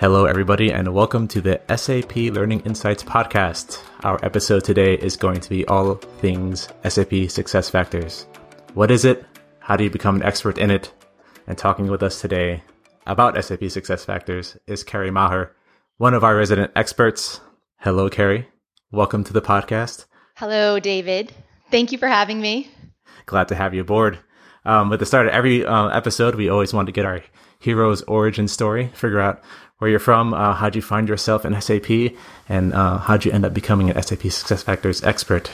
Hello, everybody, and welcome to the SAP Learning Insights podcast. Our episode today is going to be all things SAP Success Factors. What is it? How do you become an expert in it? And talking with us today about SAP Success Factors is Carrie Maher, one of our resident experts. Hello, Carrie. Welcome to the podcast. Hello, David. Thank you for having me. Glad to have you aboard. Um, at the start of every uh, episode, we always want to get our hero's origin story, figure out where you're from, uh, how'd you find yourself in SAP, and uh, how'd you end up becoming an SAP SuccessFactors expert?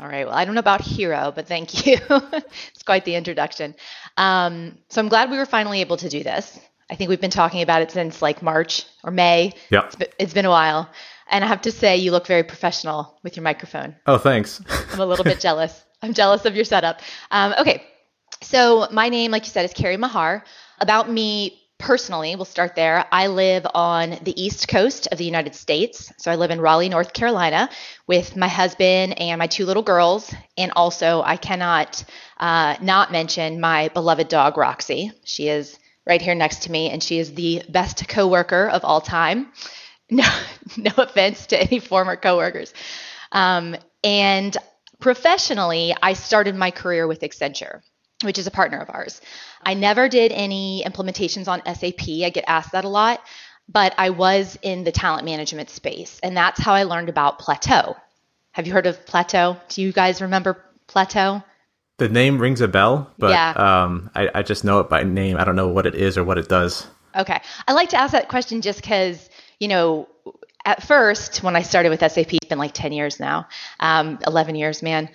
All right. Well, I don't know about hero, but thank you. it's quite the introduction. Um, so I'm glad we were finally able to do this. I think we've been talking about it since like March or May. Yeah. It's been, it's been a while. And I have to say, you look very professional with your microphone. Oh, thanks. I'm a little bit jealous. I'm jealous of your setup. Um, okay. So my name, like you said, is Carrie Mahar. About me personally, we'll start there. I live on the East Coast of the United States. So I live in Raleigh, North Carolina, with my husband and my two little girls. And also, I cannot uh, not mention my beloved dog, Roxy. She is right here next to me, and she is the best coworker of all time. No, no offense to any former coworkers. Um, and professionally, I started my career with Accenture which is a partner of ours. I never did any implementations on SAP. I get asked that a lot, but I was in the talent management space, and that's how I learned about Plateau. Have you heard of Plateau? Do you guys remember Plateau? The name rings a bell, but Yeah. um, I, I just know it by name. I don't know what it is or what it does. Okay. I like to ask that question just because, you know, at first, when I started with SAP, it's been like 10 years now, um, 11 years, man.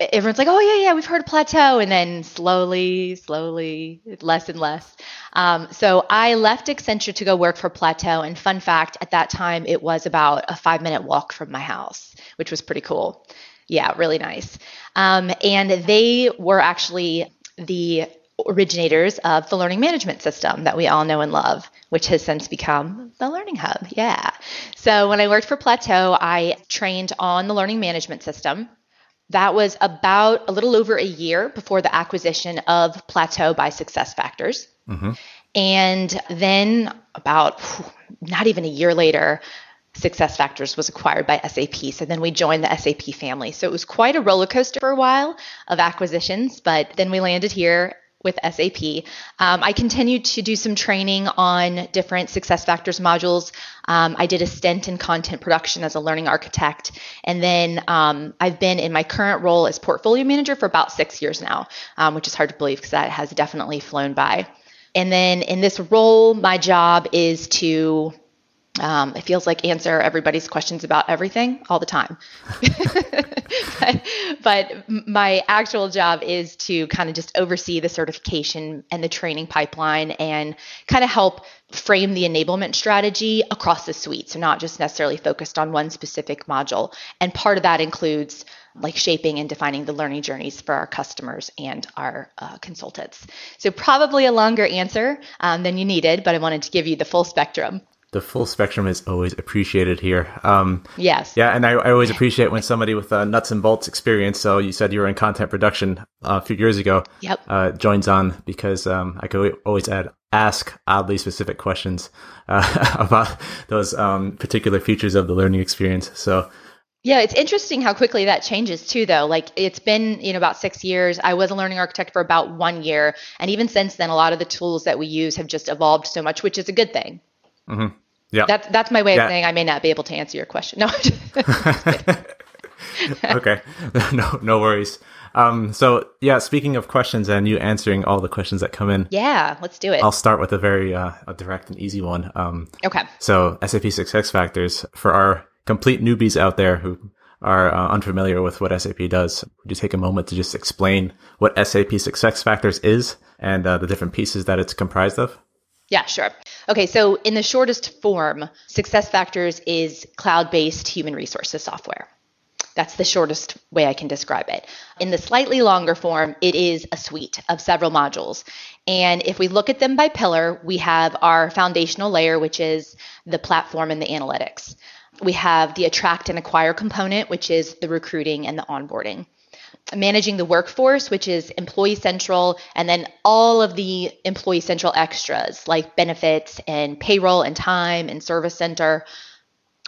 Everyone's like, oh, yeah, yeah, we've heard Plateau. And then slowly, slowly, less and less. Um, so I left Accenture to go work for Plateau. And fun fact, at that time, it was about a five minute walk from my house, which was pretty cool. Yeah, really nice. Um, and they were actually the originators of the learning management system that we all know and love, which has since become the Learning Hub. Yeah. So when I worked for Plateau, I trained on the learning management system. That was about a little over a year before the acquisition of Plateau by SuccessFactors. Mm-hmm. And then about not even a year later, SuccessFactors was acquired by SAP. So then we joined the SAP family. So it was quite a roller coaster for a while of acquisitions, but then we landed here with SAP. Um, I continued to do some training on different SuccessFactors modules. Um, I did a stint in content production as a learning architect. And then um, I've been in my current role as portfolio manager for about six years now, um, which is hard to believe because that has definitely flown by. And then in this role, my job is to um, it feels like answer everybody's questions about everything all the time. but, but my actual job is to kind of just oversee the certification and the training pipeline and kind of help frame the enablement strategy across the suite. So, not just necessarily focused on one specific module. And part of that includes like shaping and defining the learning journeys for our customers and our uh, consultants. So, probably a longer answer um, than you needed, but I wanted to give you the full spectrum. The full spectrum is always appreciated here. Um, Yes. yeah, and I, I always appreciate when somebody with uh, nuts and bolts experience. So you said you were in content production uh, a few years ago. Yep. Uh, joins on because um, I could always add ask oddly specific questions uh, about those um, particular features of the learning experience. So Yeah, it's interesting how quickly that changes too, though. Like it's been, you know, about six years. I was a learning architect for about one year. And even since then, a lot of the tools that we use have just evolved so much, which is a good thing. Yeah, That's that's my way Yeah. of saying I may not be able to answer your question. No. okay, no no worries. Um, so yeah, speaking of questions and you answering all the questions that come in, yeah, let's do it. I'll start with a very uh, a direct and easy one. Um, Okay. So SAP Success Factors for our complete newbies out there who are uh, unfamiliar with what SAP does, would you take a moment to just explain what SAP Success Factors is and uh, the different pieces that it's comprised of? Yeah, sure. Okay, so in the shortest form, SuccessFactors is cloud based human resources software. That's the shortest way I can describe it. In the slightly longer form, it is a suite of several modules. And if we look at them by pillar, we have our foundational layer, which is the platform and the analytics. We have the attract and acquire component, which is the recruiting and the onboarding. Managing the workforce, which is Employee Central, and then all of the Employee Central extras like benefits and payroll and time and service center.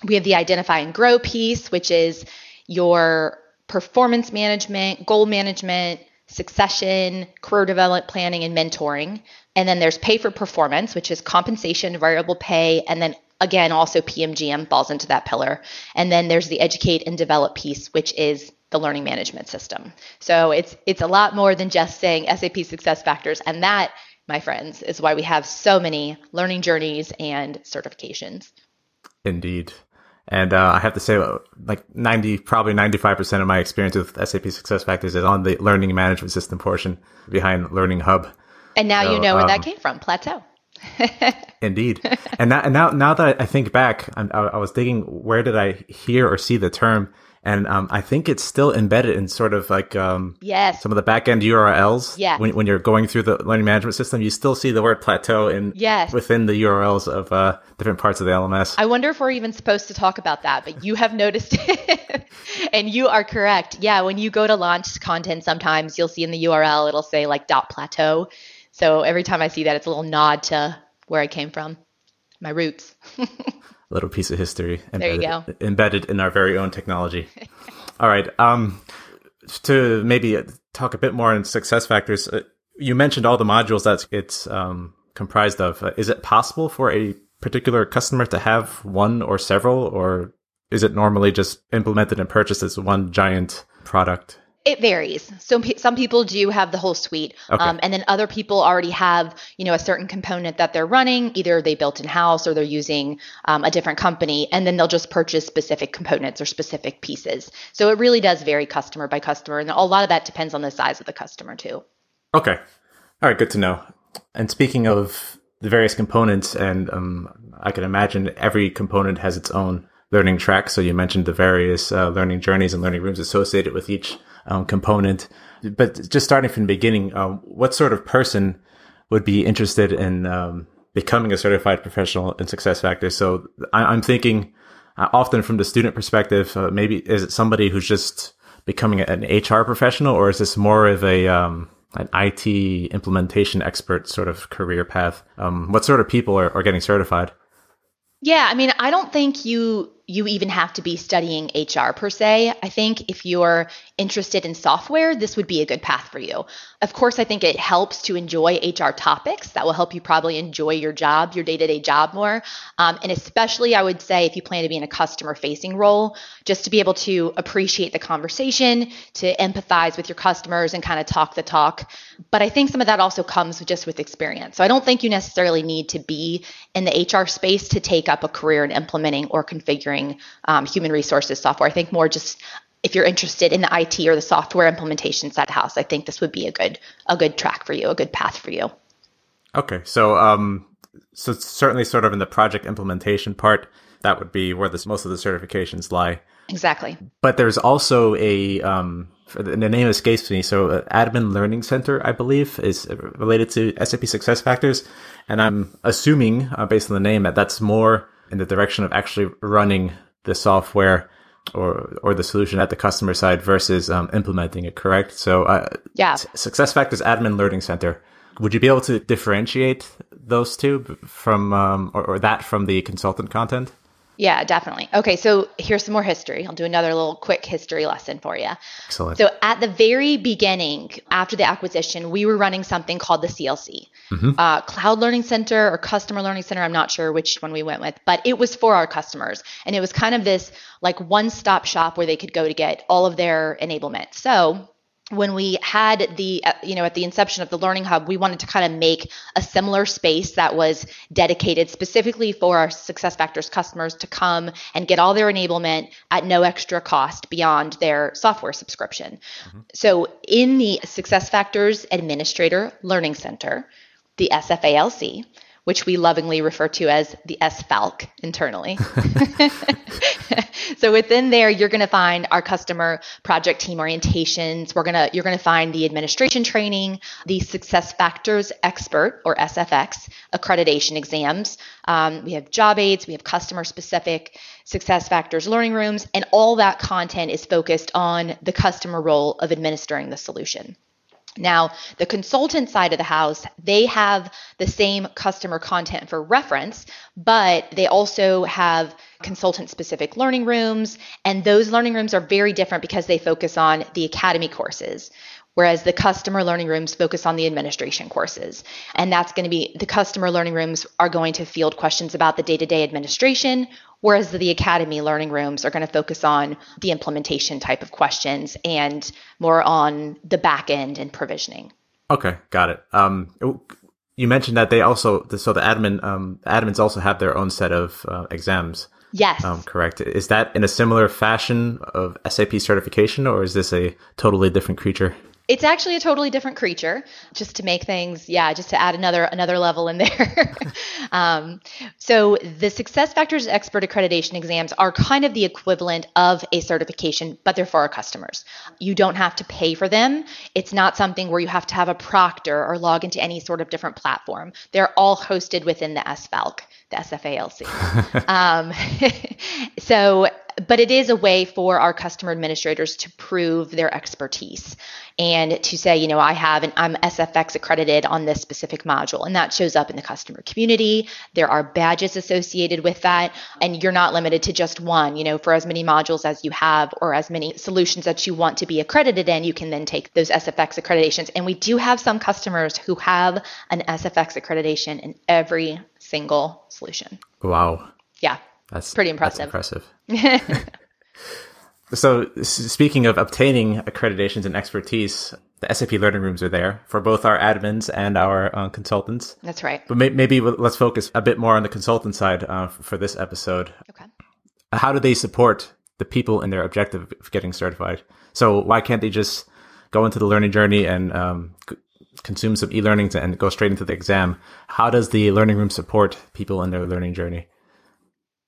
We have the identify and grow piece, which is your performance management, goal management, succession, career development planning, and mentoring. And then there's pay for performance, which is compensation, variable pay, and then again, also PMGM falls into that pillar. And then there's the educate and develop piece, which is the learning management system. So it's it's a lot more than just saying SAP success factors. And that, my friends, is why we have so many learning journeys and certifications. Indeed. And uh, I have to say, like 90, probably 95% of my experience with SAP SuccessFactors is on the learning management system portion behind Learning Hub. And now so, you know where um, that came from, Plateau. indeed. And, now, and now, now that I think back, I, I was thinking, where did I hear or see the term? And um, I think it's still embedded in sort of like um, yes. some of the backend URLs. Yeah. When, when you're going through the learning management system, you still see the word plateau in yes. within the URLs of uh, different parts of the LMS. I wonder if we're even supposed to talk about that, but you have noticed it, and you are correct. Yeah, when you go to launch content, sometimes you'll see in the URL it'll say like dot plateau. So every time I see that, it's a little nod to where I came from, my roots. little piece of history embedded, embedded in our very own technology. All right. Um, to maybe talk a bit more on success factors, uh, you mentioned all the modules that it's um, comprised of. Uh, is it possible for a particular customer to have one or several, or is it normally just implemented and purchased as one giant product? It varies. So some people do have the whole suite, okay. um, and then other people already have, you know, a certain component that they're running. Either they built in house or they're using um, a different company, and then they'll just purchase specific components or specific pieces. So it really does vary customer by customer, and a lot of that depends on the size of the customer too. Okay, all right, good to know. And speaking of the various components, and um, I can imagine every component has its own learning track. So you mentioned the various uh, learning journeys and learning rooms associated with each um, component. But just starting from the beginning, um, what sort of person would be interested in um, becoming a certified professional in success factors? So I, am thinking uh, often from the student perspective, uh, maybe is it somebody who's just becoming an HR professional or is this more of a, um, an IT implementation expert sort of career path? Um, what sort of people are, are getting certified? Yeah, I mean, I don't think you you even have to be studying HR per se. I think if you're interested in software, this would be a good path for you. Of course, I think it helps to enjoy HR topics. That will help you probably enjoy your job, your day to day job more. Um, and especially, I would say, if you plan to be in a customer facing role, just to be able to appreciate the conversation, to empathize with your customers and kind of talk the talk. But I think some of that also comes just with experience. So I don't think you necessarily need to be in the HR space to take up a career in implementing or configuring um, human resources software. I think more just if you're interested in the IT or the software implementation side of house, I think this would be a good a good track for you, a good path for you. Okay, so um, so certainly sort of in the project implementation part, that would be where this most of the certifications lie. Exactly. But there's also a um, the name escapes me. So uh, Admin Learning Center, I believe, is related to SAP Success Factors, and I'm assuming uh, based on the name that that's more in the direction of actually running the software or or the solution at the customer side versus um, implementing it. Correct. So uh, yeah, Success Factors Admin Learning Center. Would you be able to differentiate those two from um, or, or that from the consultant content? Yeah, definitely. Okay, so here's some more history. I'll do another little quick history lesson for you. Excellent. So at the very beginning, after the acquisition, we were running something called the CLC, mm-hmm. uh, Cloud Learning Center or Customer Learning Center. I'm not sure which one we went with, but it was for our customers, and it was kind of this like one-stop shop where they could go to get all of their enablement. So when we had the uh, you know at the inception of the learning hub we wanted to kind of make a similar space that was dedicated specifically for our success factors customers to come and get all their enablement at no extra cost beyond their software subscription mm-hmm. so in the success factors administrator learning center the sfalc which we lovingly refer to as the SFALC internally. so within there, you're going to find our customer project team orientations. We're going to, you're going to find the administration training, the success factors expert or SFX accreditation exams. Um, we have job aids, we have customer specific success factors learning rooms, and all that content is focused on the customer role of administering the solution. Now, the consultant side of the house, they have the same customer content for reference, but they also have consultant specific learning rooms. And those learning rooms are very different because they focus on the academy courses whereas the customer learning rooms focus on the administration courses. And that's going to be the customer learning rooms are going to field questions about the day to day administration, whereas the academy learning rooms are going to focus on the implementation type of questions and more on the back end and provisioning. Okay, got it. Um, you mentioned that they also, so the admin, um, admins also have their own set of uh, exams. Yes. Um, correct. Is that in a similar fashion of SAP certification, or is this a totally different creature? It's actually a totally different creature, just to make things, yeah, just to add another another level in there. um, so the Success Factors Expert Accreditation exams are kind of the equivalent of a certification, but they're for our customers. You don't have to pay for them. It's not something where you have to have a proctor or log into any sort of different platform. They're all hosted within the SFALC, the SFALC. um, so but it is a way for our customer administrators to prove their expertise and to say, you know, I have and I'm SFX accredited on this specific module. And that shows up in the customer community. There are badges associated with that. And you're not limited to just one, you know, for as many modules as you have or as many solutions that you want to be accredited in, you can then take those SFX accreditations. And we do have some customers who have an SFX accreditation in every single solution. Wow. Yeah. That's pretty impressive. That's impressive. so, speaking of obtaining accreditations and expertise, the SAP learning rooms are there for both our admins and our uh, consultants. That's right. But may- maybe let's focus a bit more on the consultant side uh, for this episode. Okay. How do they support the people in their objective of getting certified? So, why can't they just go into the learning journey and um, c- consume some e-learnings and go straight into the exam? How does the learning room support people in their learning journey?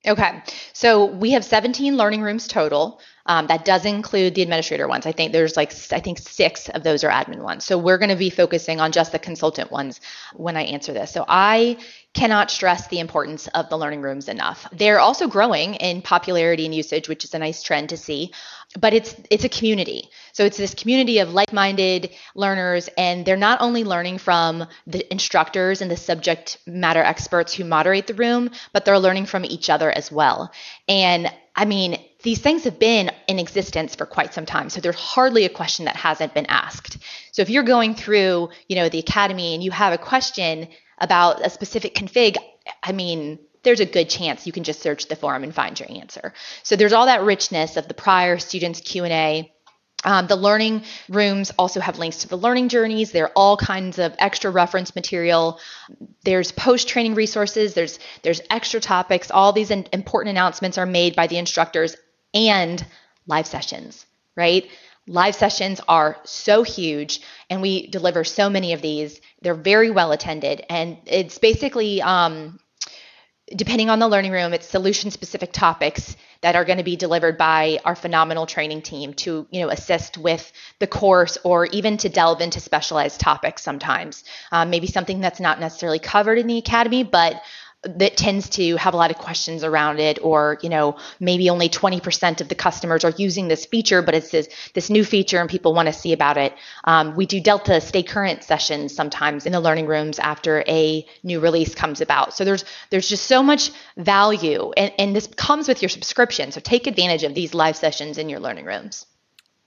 Okay, so we have 17 learning rooms total. Um, that does include the administrator ones. I think there's like I think six of those are admin ones. So we're going to be focusing on just the consultant ones when I answer this. So I cannot stress the importance of the learning rooms enough. They're also growing in popularity and usage, which is a nice trend to see. But it's it's a community. So it's this community of like-minded learners and they're not only learning from the instructors and the subject matter experts who moderate the room, but they're learning from each other as well. And I mean, these things have been in existence for quite some time. So there's hardly a question that hasn't been asked. So if you're going through, you know, the academy and you have a question about a specific config, I mean, there's a good chance you can just search the forum and find your answer. So there's all that richness of the prior students Q&A um, the learning rooms also have links to the learning journeys. There are all kinds of extra reference material. There's post-training resources. There's there's extra topics. All these in, important announcements are made by the instructors and live sessions, right? Live sessions are so huge and we deliver so many of these. They're very well attended and it's basically um, depending on the learning room, it's solution specific topics that are going to be delivered by our phenomenal training team to, you know, assist with the course or even to delve into specialized topics sometimes. Um, maybe something that's not necessarily covered in the academy, but that tends to have a lot of questions around it or you know maybe only 20% of the customers are using this feature but it's this, this new feature and people want to see about it um, we do delta stay current sessions sometimes in the learning rooms after a new release comes about so there's there's just so much value and, and this comes with your subscription so take advantage of these live sessions in your learning rooms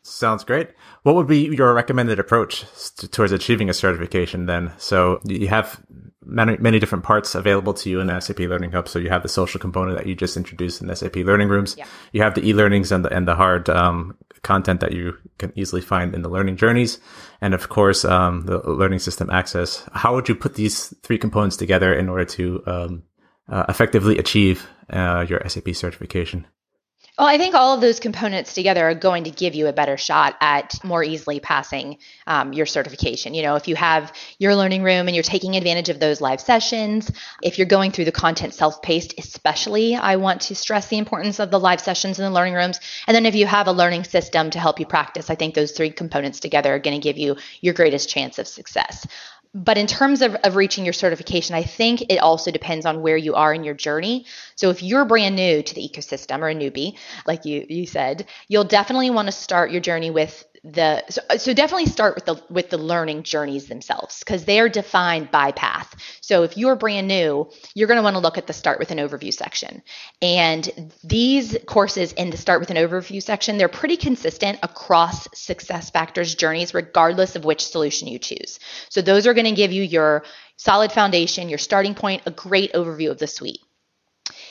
Sounds great. What would be your recommended approach towards achieving a certification then? So you have many, many different parts available to you in SAP Learning Hub. So you have the social component that you just introduced in SAP Learning Rooms. Yeah. You have the e-learnings and the, and the hard, um, content that you can easily find in the learning journeys. And of course, um, the learning system access. How would you put these three components together in order to, um, uh, effectively achieve, uh, your SAP certification? Well, I think all of those components together are going to give you a better shot at more easily passing um, your certification. You know, if you have your learning room and you're taking advantage of those live sessions, if you're going through the content self paced, especially, I want to stress the importance of the live sessions in the learning rooms. And then if you have a learning system to help you practice, I think those three components together are going to give you your greatest chance of success but in terms of, of reaching your certification, I think it also depends on where you are in your journey. So if you're brand new to the ecosystem or a newbie, like you you said, you'll definitely want to start your journey with the so, uh, so definitely start with the with the learning journeys themselves because they are defined by path. So if you're brand new, you're going to want to look at the start with an overview section. And these courses in the start with an overview section, they're pretty consistent across success factors journeys regardless of which solution you choose. So those are going to give you your solid foundation, your starting point, a great overview of the suite.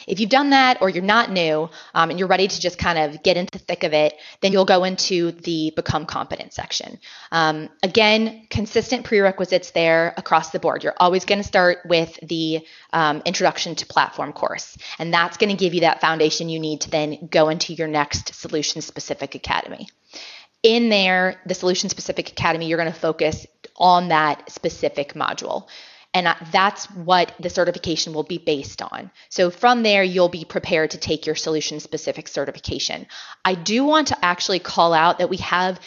If you've done that or you're not new um, and you're ready to just kind of get into the thick of it, then you'll go into the become competent section. Um, again, consistent prerequisites there across the board. You're always going to start with the um, introduction to platform course, and that's going to give you that foundation you need to then go into your next solution specific academy in there, the Solution Specific Academy, you're going to focus on that specific module. And that's what the certification will be based on. So from there, you'll be prepared to take your solution specific certification. I do want to actually call out that we have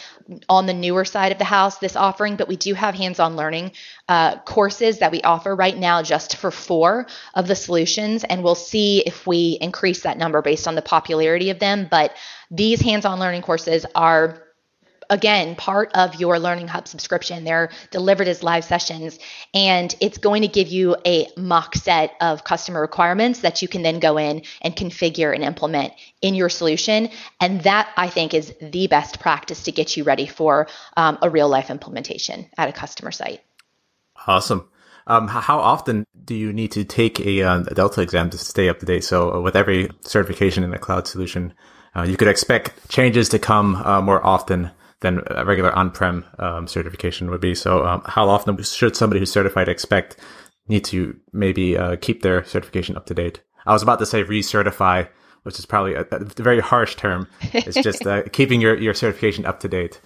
on the newer side of the house this offering, but we do have hands on learning uh, courses that we offer right now just for four of the solutions. And we'll see if we increase that number based on the popularity of them. But these hands on learning courses are again part of your Learning Hub subscription. They're delivered as live sessions, and it's going to give you a mock set of customer requirements that you can then go in and configure and implement in your solution. And that I think is the best practice to get you ready for um, a real life implementation at a customer site. Awesome. Um, how often do you need to take a, uh, a, Delta exam to stay up to date? So, uh, with every certification in a cloud solution, uh, you could expect changes to come uh, more often than a regular on-prem um, certification would be. So, um, how often should somebody who's certified expect need to maybe uh, keep their certification up to date? I was about to say recertify, which is probably a, a very harsh term. It's just uh, keeping your, your certification up to date.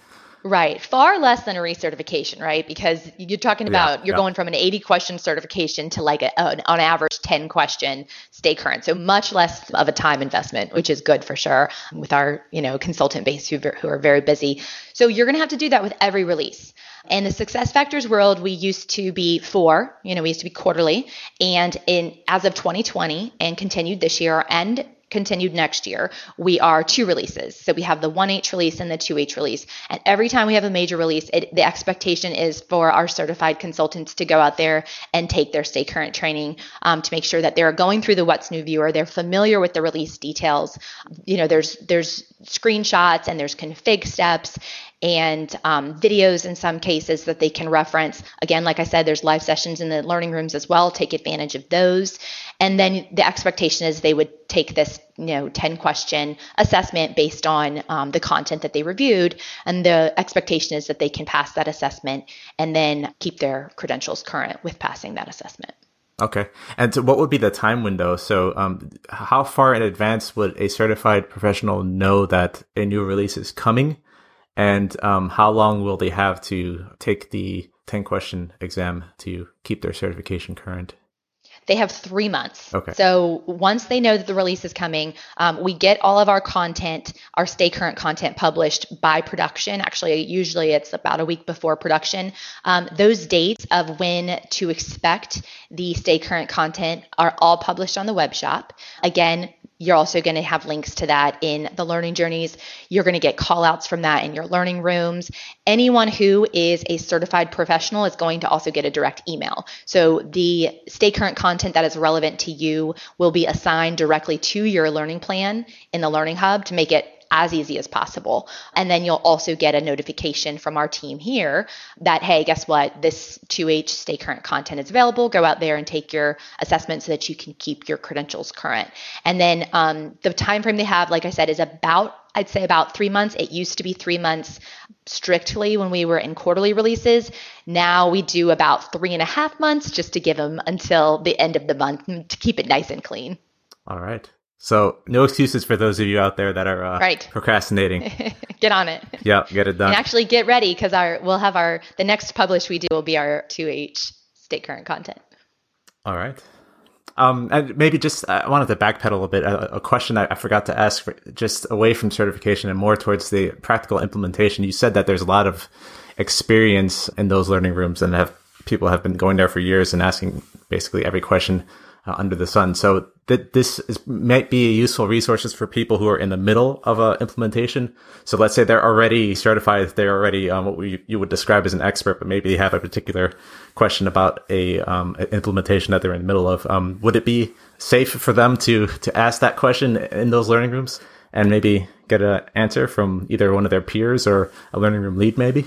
Right. Far less than a recertification, right? Because you're talking about yeah, you're yeah. going from an 80 question certification to like a, an on average 10 question stay current. So much less of a time investment, which is good for sure with our, you know, consultant base who, who are very busy. So you're going to have to do that with every release. In the success factors world, we used to be four, you know, we used to be quarterly. And in as of 2020 and continued this year and continued next year, we are two releases. So we have the 1H release and the 2H release. And every time we have a major release, it, the expectation is for our certified consultants to go out there and take their stay current training um, to make sure that they're going through the What's New viewer, they're familiar with the release details. You know, there's there's screenshots and there's config steps and um, videos in some cases that they can reference. Again, like I said, there's live sessions in the learning rooms as well. Take advantage of those. And then the expectation is they would take this, you know, 10 question assessment based on um, the content that they reviewed. And the expectation is that they can pass that assessment and then keep their credentials current with passing that assessment. Okay. And so what would be the time window? So, um, how far in advance would a certified professional know that a new release is coming? And um, how long will they have to take the 10 question exam to keep their certification current? They have three months. Okay. So once they know that the release is coming, um, we get all of our content, our stay current content published by production. Actually, usually it's about a week before production. Um, those dates of when to expect the stay current content are all published on the web shop. Again, you're also going to have links to that in the learning journeys. You're going to get call outs from that in your learning rooms. Anyone who is a certified professional is going to also get a direct email. So the stay current content that is relevant to you will be assigned directly to your learning plan in the Learning Hub to make it as easy as possible. And then you'll also get a notification from our team here that, hey, guess what? This 2H stay current content is available. Go out there and take your assessment so that you can keep your credentials current. And then um, the time frame they have, like I said, is about I'd say about three months. It used to be three months strictly when we were in quarterly releases. Now we do about three and a half months just to give them until the end of the month to keep it nice and clean. All right. So no excuses for those of you out there that are uh, right. procrastinating. get on it. Yeah, get it done. And actually get ready because our we'll have our the next publish we do will be our 2H stay current content. All right. Um, and maybe just I wanted to backpedal a bit. A, a question I, I, forgot to ask, for, just away from certification and more towards the practical implementation. You said that there's a lot of experience in those learning rooms, and have people have been going there for years and asking basically every question uh, under the sun. So that this is, might be useful resources for people who are in the middle of a implementation. So let's say they're already certified, they're already um, what we, you would describe as an expert, but maybe they have a particular question about a um, implementation that they're in the middle of. Um, would it be safe for them to to ask that question in those learning rooms and maybe get an answer from either one of their peers or a learning room lead, maybe?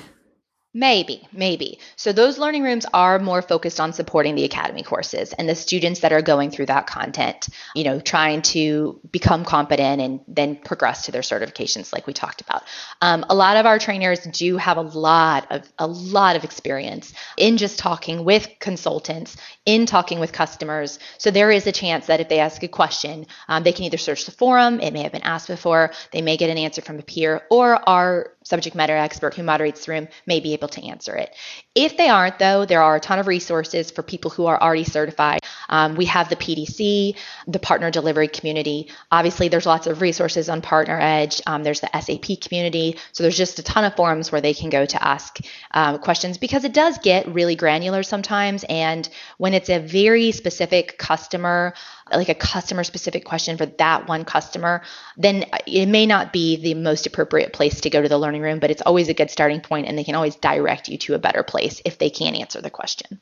Maybe, maybe. So those learning rooms are more focused on supporting the academy courses and the students that are going through that content, you know, trying to become competent and then progress to their certifications like we talked about. Um, a lot of our trainers do have a lot of a lot of experience in just talking with consultants, in talking with customers. So there is a chance that if they ask a question, um, they can either search the forum, it may have been asked before, they may get an answer from a peer, or our subject matter expert who moderates the room may be able to answer it. If they aren't, though, there are a ton of resources for people who are already certified. Um, we have the PDC, the partner delivery community. Obviously, there's lots of resources on Partner Edge. Um, there's the SAP community. So there's just a ton of forums where they can go to ask um, questions because it does get really granular sometimes. And when it's a very specific customer, like a customer specific question for that one customer, then it may not be the most appropriate place to go to the learning room, but it's always a good starting point and they can always direct you to a better place if they can't answer the question.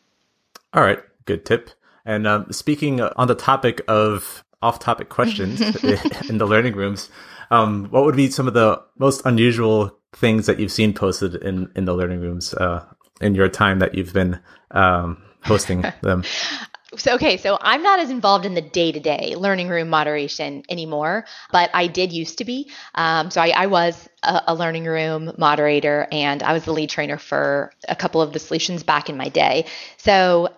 All right, good tip. And um, speaking on the topic of off topic questions in the learning rooms, um, what would be some of the most unusual things that you've seen posted in, in the learning rooms uh, in your time that you've been um, hosting them? So okay so i'm not as involved in the day-to-day learning room moderation anymore but i did used to be um, so I, I was a, a, learning room moderator and i was the lead trainer for a couple of the solutions back in my day so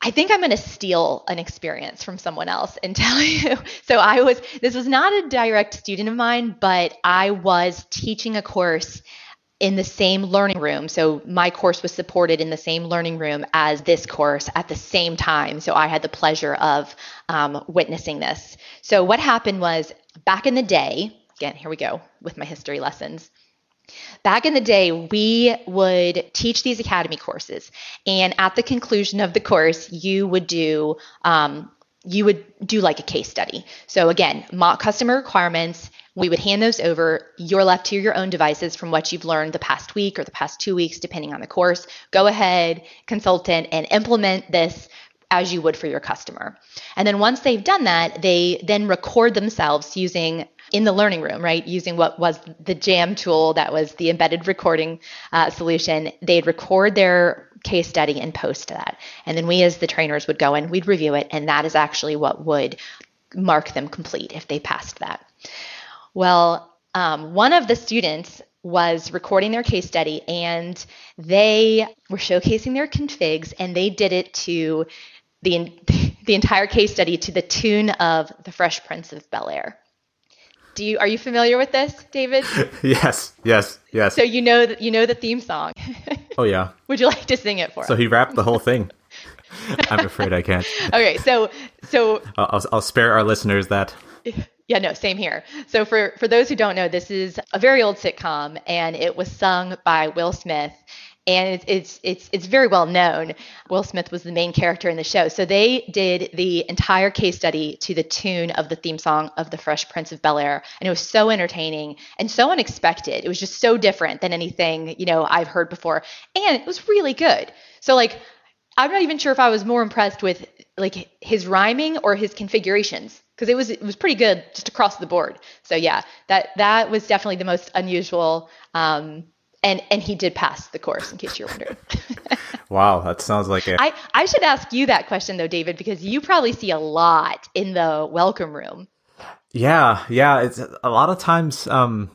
I think I'm going to steal an experience from someone else and tell you. So I was, this was not a direct student of mine, but I was teaching a course in the same learning room. So my course was supported in the same learning room as this course at the same time. So I had the pleasure of um, witnessing this. So what happened was back in the day, again, here we go with my history lessons. Back in the day, we would teach these academy courses, and at the conclusion of the course, you would do um, you would do like a case study. So again, mock customer requirements, we would hand those over. You're left to your own devices from what you've learned the past week or the past two weeks, depending on the course. Go ahead, consultant, and implement this as you would for your customer. And then once they've done that, they then record themselves using in the learning room, right? Using what was the JAM tool that was the embedded recording uh, solution. They'd record their case study and post that. And then we, as the trainers, would go in, we'd review it. And that is actually what would mark them complete if they passed that. Well, um, one of the students was recording their case study and they were showcasing their configs and they did it to the, the entire case study to the tune of the Fresh Prince of Bel Air. Do you are you familiar with this, David? yes, yes, yes. So you know that you know the theme song. oh yeah. Would you like to sing it for so us? So he rapped the whole thing. I'm afraid I can't. okay, so so I'll, I'll spare our listeners that. Yeah, no, same here. So for for those who don't know, this is a very old sitcom, and it was sung by Will Smith, and it's it's it's it's very well known. Will Smith was the main character in the show, so they did the entire case study to the tune of the theme song of The Fresh Prince of Bel Air, and it was so entertaining and so unexpected. It was just so different than anything you know I've heard before, and it was really good. So like I'm not even sure if I was more impressed with like his rhyming or his configurations because it was it was pretty good just across the board. So yeah, that that was definitely the most unusual. Um, and and he did pass the course, in case you're wondering. wow, that sounds like a. I I should ask you that question though, David, because you probably see a lot in the welcome room. Yeah, yeah. It's a lot of times um,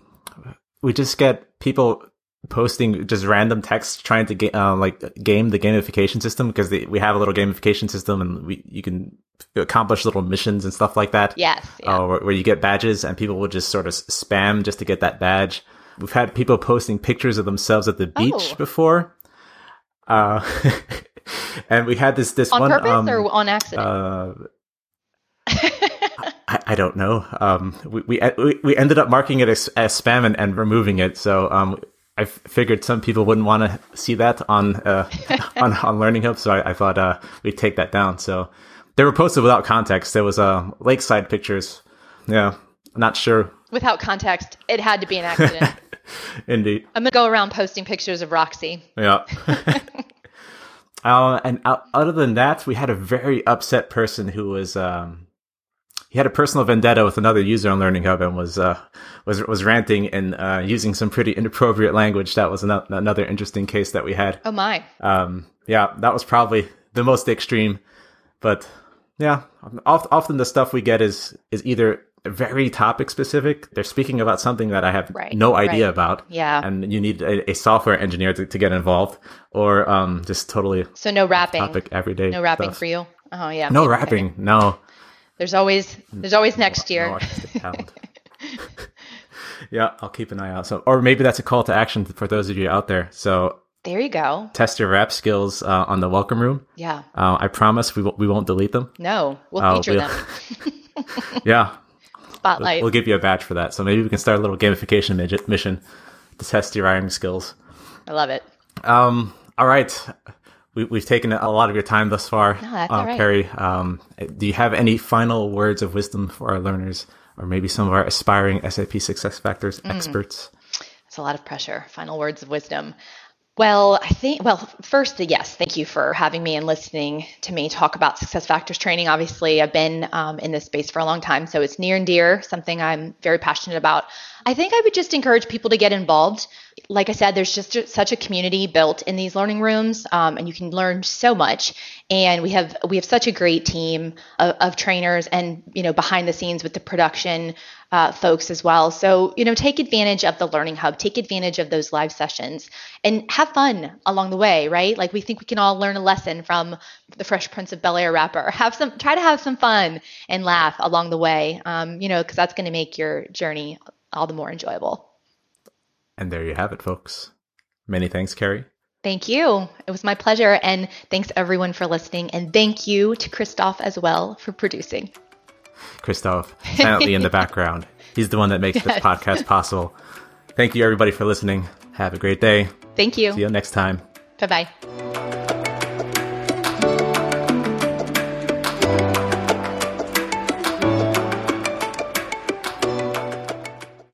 we just get people posting just random text trying to get uh, like game the gamification system because we have a little gamification system and we you can accomplish little missions and stuff like that. Yes. Yeah. Uh, where, where, you get badges and people will just sort of spam just to get that badge. We've had people posting pictures of themselves at the beach oh. before. Uh, and we had this this on one purpose um, or on accident. Uh, I, I, don't know. Um, we, we we ended up marking it as, as spam and, and removing it. So um, I figured some people wouldn't want to see that on uh, on on Learning Hub, so I, I thought uh, we'd take that down. So they were posted without context. There was uh, lakeside pictures. Yeah, not sure. Without context, it had to be an accident. Indeed. I'm gonna go around posting pictures of Roxy. Yeah. uh, and out, other than that, we had a very upset person who was um, he had a personal vendetta with another user on Learning Hub and was uh, was was ranting and uh, using some pretty inappropriate language. That was another interesting case that we had. Oh my! Um, yeah, that was probably the most extreme. But yeah, often the stuff we get is is either very topic specific. They're speaking about something that I have right, no idea right. about. Yeah. And you need a, a software engineer to, to, get involved or um, just totally. So no rapping. Topic everyday. No rapping stuff. for you. Oh yeah. No rapping. No. There's always there's always next year. Yeah, I'll keep an eye out. So, or maybe that's a call to action for those of you out there. So there you go. Test your rap skills uh, on the welcome room. Yeah. Uh, I promise we won't, we won't delete them. No, we'll uh, feature we'll, them. yeah. Spotlight. We'll, we'll, give you a badge for that. So maybe we can start a little gamification midget mission to test your writing skills. I love it. Um. All right we, have taken a lot of your time thus far, no, uh, right. Carrie. Um, do you have any final words of wisdom for our learners, or maybe some of our aspiring SAP Success Factors mm. experts? It's a lot of pressure. Final words of wisdom. Well, I think, well, first, yes, thank you for having me and listening to me talk about success factors training. Obviously, I've been um, in this space for a long time, so it's near and dear, something I'm very passionate about. I think I would just encourage people to get involved. Like I said, there's just such a community built in these learning rooms, um, and you can learn so much. And we have we have such a great team of, of trainers, and you know behind the scenes with the production uh, folks as well. So you know, take advantage of the Learning Hub, take advantage of those live sessions, and have fun along the way. Right? Like we think we can all learn a lesson from the Fresh Prince of Bel Air rapper. Have some, try to have some fun and laugh along the way. Um, you know, because that's going to make your journey all the more enjoyable. And there you have it, folks. Many thanks, Carrie. Thank you. It was my pleasure. And thanks everyone for listening. And thank you to Christoph as well for producing. Christoph, silently in the background. He's the one that makes yes. this podcast possible. Thank you, everybody, for listening. Have a great day. Thank you. See you next time. Bye bye.